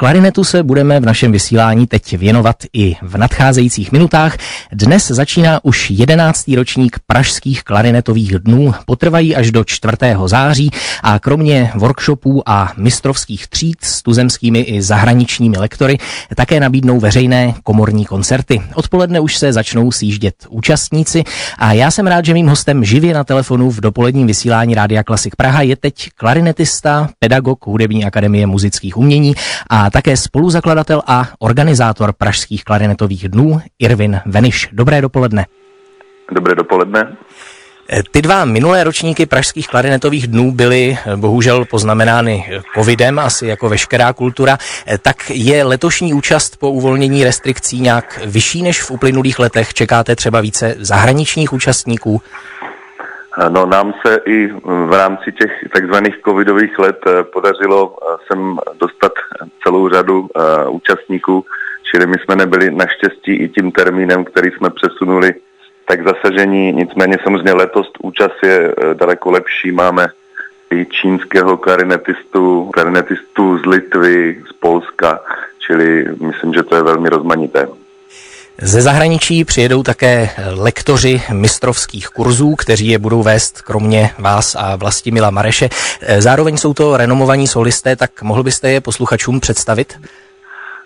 Klarinetu se budeme v našem vysílání teď věnovat i v nadcházejících minutách. Dnes začíná už jedenáctý ročník Pražských klarinetových dnů. Potrvají až do 4. září a kromě workshopů a mistrovských tříd s tuzemskými i zahraničními lektory také nabídnou veřejné komorní koncerty. Odpoledne už se začnou sjíždět účastníci a já jsem rád, že mým hostem živě na telefonu v dopoledním vysílání Rádia Klasik Praha je teď klarinetista, pedagog Hudební akademie muzických umění a také spoluzakladatel a organizátor Pražských klarinetových dnů Irvin Veniš. Dobré dopoledne. Dobré dopoledne. E, ty dva minulé ročníky pražských klarinetových dnů byly e, bohužel poznamenány covidem, asi jako veškerá kultura. E, tak je letošní účast po uvolnění restrikcí nějak vyšší než v uplynulých letech? Čekáte třeba více zahraničních účastníků? No nám se i v rámci těch takzvaných covidových let eh, podařilo eh, sem dostat celou řadu eh, účastníků, čili my jsme nebyli naštěstí i tím termínem, který jsme přesunuli, tak zasažení. Nicméně samozřejmě letos účast je daleko lepší. Máme i čínského klarinetistu, klarinetistu z Litvy, z Polska, čili myslím, že to je velmi rozmanité. Ze zahraničí přijedou také lektoři mistrovských kurzů, kteří je budou vést kromě vás a Vlastimila Mareše. Zároveň jsou to renomovaní solisté, tak mohl byste je posluchačům představit?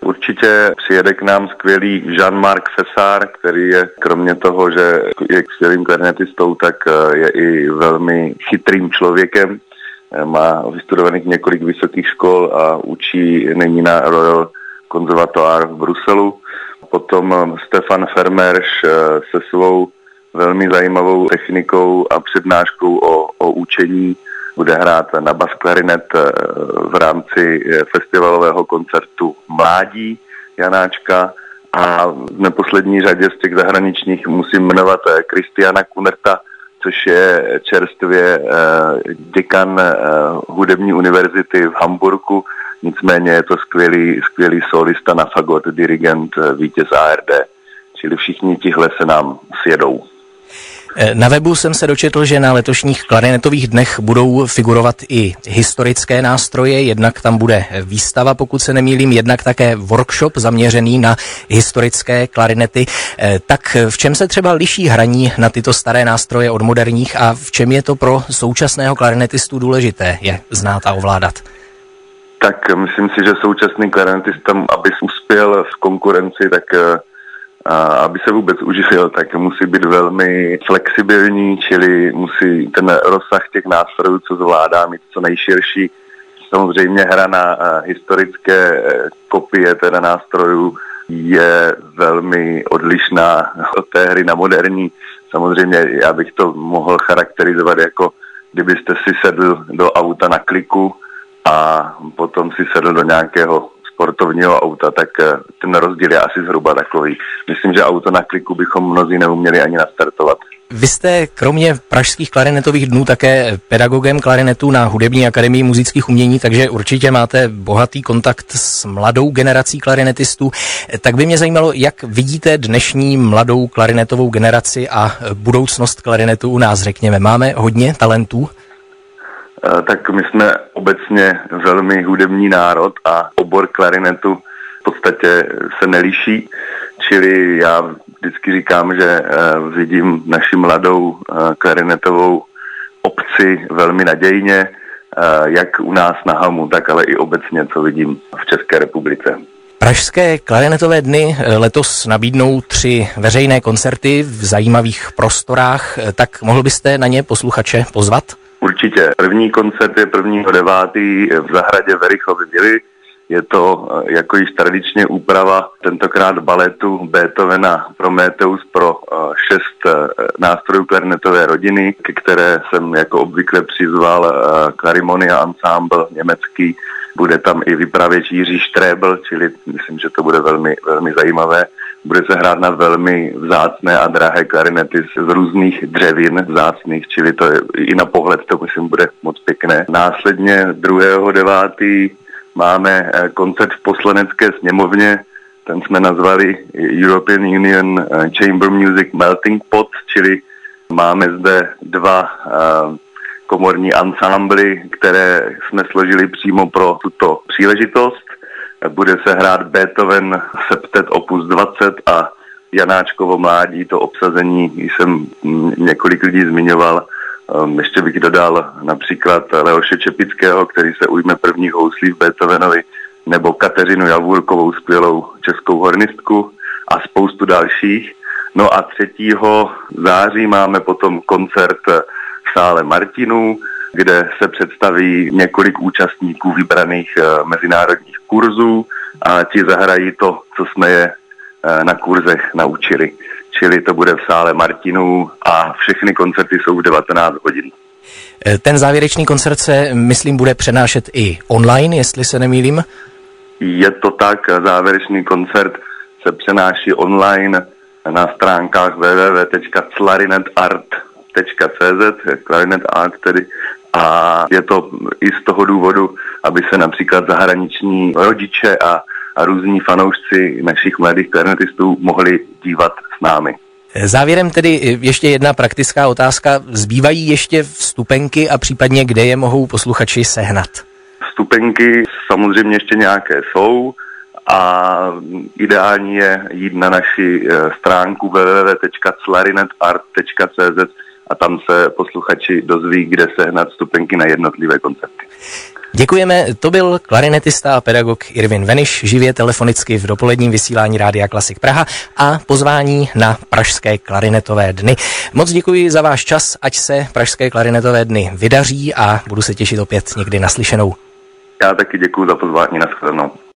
Určitě přijede k nám skvělý Jean-Marc Fessard, který je kromě toho, že je skvělým klarinetistou, tak eh, je i velmi chytrým člověkem. Eh, má vystudovaných několik vysokých škol a učí nyní na Royal Conservatoire v Bruselu. Potom eh, Stefan Fermerš eh, se svou velmi zajímavou technikou a přednáškou o, o učení bude hrát na bas klarinet eh, v rámci festivalového koncertu Mládí Janáčka. A v neposlední řadě z těch zahraničních musím jmenovat Kristiana Kunerta, což je čerstvě děkan hudební univerzity v Hamburgu, Nicméně je to skvělý, skvělý solista na fagot, dirigent, eh, vítěz ARD, čili všichni tihle se nám sjedou. Eh, na webu jsem se dočetl, že na letošních klarinetových dnech budou figurovat i historické nástroje, jednak tam bude výstava, pokud se nemýlím, jednak také workshop zaměřený na historické klarinety. Eh, tak v čem se třeba liší hraní na tyto staré nástroje od moderních a v čem je to pro současného klarinetistu důležité je znát a ovládat? Tak myslím si, že současný klarinetista, aby uspěl v konkurenci, tak eh, a aby se vůbec uživil, tak musí být velmi flexibilní, čili musí ten rozsah těch nástrojů, co zvládá, mít co nejširší. Samozřejmě hra na eh, historické eh, kopie teda nástrojů je velmi odlišná od té hry na moderní. Samozřejmě já bych to mohl charakterizovat jako kdybyste si sedl do auta na kliku a potom si sedl do nějakého sportovního auta, tak eh, ten rozdíl je asi zhruba takový. Myslím, že auto na kliku bychom mnozí neuměli ani nastartovat. Vy jste kromě pražských klarinetových dnů také pedagogem klarinetu na Hudební akademii muzických umění, takže určitě máte bohatý kontakt s mladou generací klarinetistů. Tak by mě zajímalo, jak vidíte dnešní mladou klarinetovou generaci a budoucnost klarinetu u nás, řekněme. Máme hodně talentů? Eh, tak my jsme obecně velmi hudební národ a obor klarinetu v podstatě se neliší. Čili já vždycky říkám, že eh, vidím naši mladou eh, klarinetovou obci velmi nadějně, jak u nás na Hamu, tak ale i obecně, co vidím v České republice. Pražské klarinetové dny letos nabídnou tři veřejné koncerty v zajímavých prostorách, tak mohl byste na ně posluchače pozvat? Určitě. První koncert je 1.9. v zahradě Verichovi Vily. Je to eh, jako již tradičně úprava tentokrát baletu Beethovena Prometheus pro eh, šest eh, nástrojů klarinetové rodiny, ke které jsem jako obvykle přizval Clarimonia Ensemble německý. Bude tam i vypravěč Jiří Štrebl, čili myslím, že to bude velmi, velmi zajímavé. Bude se hrát na velmi vzácné a drahé klarinety z různých dřevin vzácných, čili to je, i na pohled to myslím bude moc pěkné. Následně 2.9. máme eh, koncert v poslanecké sněmovně, ten jsme nazvali European Union eh, Chamber Music Melting Pot, čili máme zde dva uh, komorní ansámbly, které jsme složili přímo pro tuto příležitost. Bude se hrát Beethoven Septet opus 20 a Janáčkovo mládí, to obsazení jsem několik lidí zmiňoval. Ehm, ještě bych dodal například Leoše Čepického, který se ujme první houslí v Beethovenovi, nebo Kateřinu Javůrkovou, skvělou českou hornistku a spoustu dalších. No a 3. září máme potom koncert v sále Martinů, kde se představí několik účastníků vybraných eh, mezinárodních kurzů a ti zahrají to, co jsme je eh, na kurzech naučili. Čili to bude v sále Martinů a všechny koncerty jsou v 19 hodin. Eh, ten závěrečný koncert se, myslím, bude přenášet i online, jestli se nemýlím. Je to tak, závěrečný koncert se přenáší online na stránkách www.clarinetart.cz, clarinet art tedy, a je to i z toho důvodu, aby se například zahraniční rodiče a, a různí fanoušci našich mladých klarnetistů mohli dívat s námi. Závěrem tedy ještě jedna praktická otázka. Zbývají ještě vstupenky a případně kde je mohou posluchači sehnat? Vstupenky samozřejmě ještě nějaké jsou a ideální je jít na naši eh, stránku www.clarinetart.cz a tam se posluchači dozví, kde sehnat stupenky na jednotlivé koncerty. Děkujeme, to byl klarinetista a pedagog Irvin Veniš, živě telefonicky v dopoledním vysílání Rádia Klasik Praha a pozvání na Pražské klarinetové dny. Moc děkuji za váš čas, ať se Pražské klarinetové dny vydaří a budu se těšit opět někdy naslyšenou. Já taky děkuji za pozvání, na shledanou.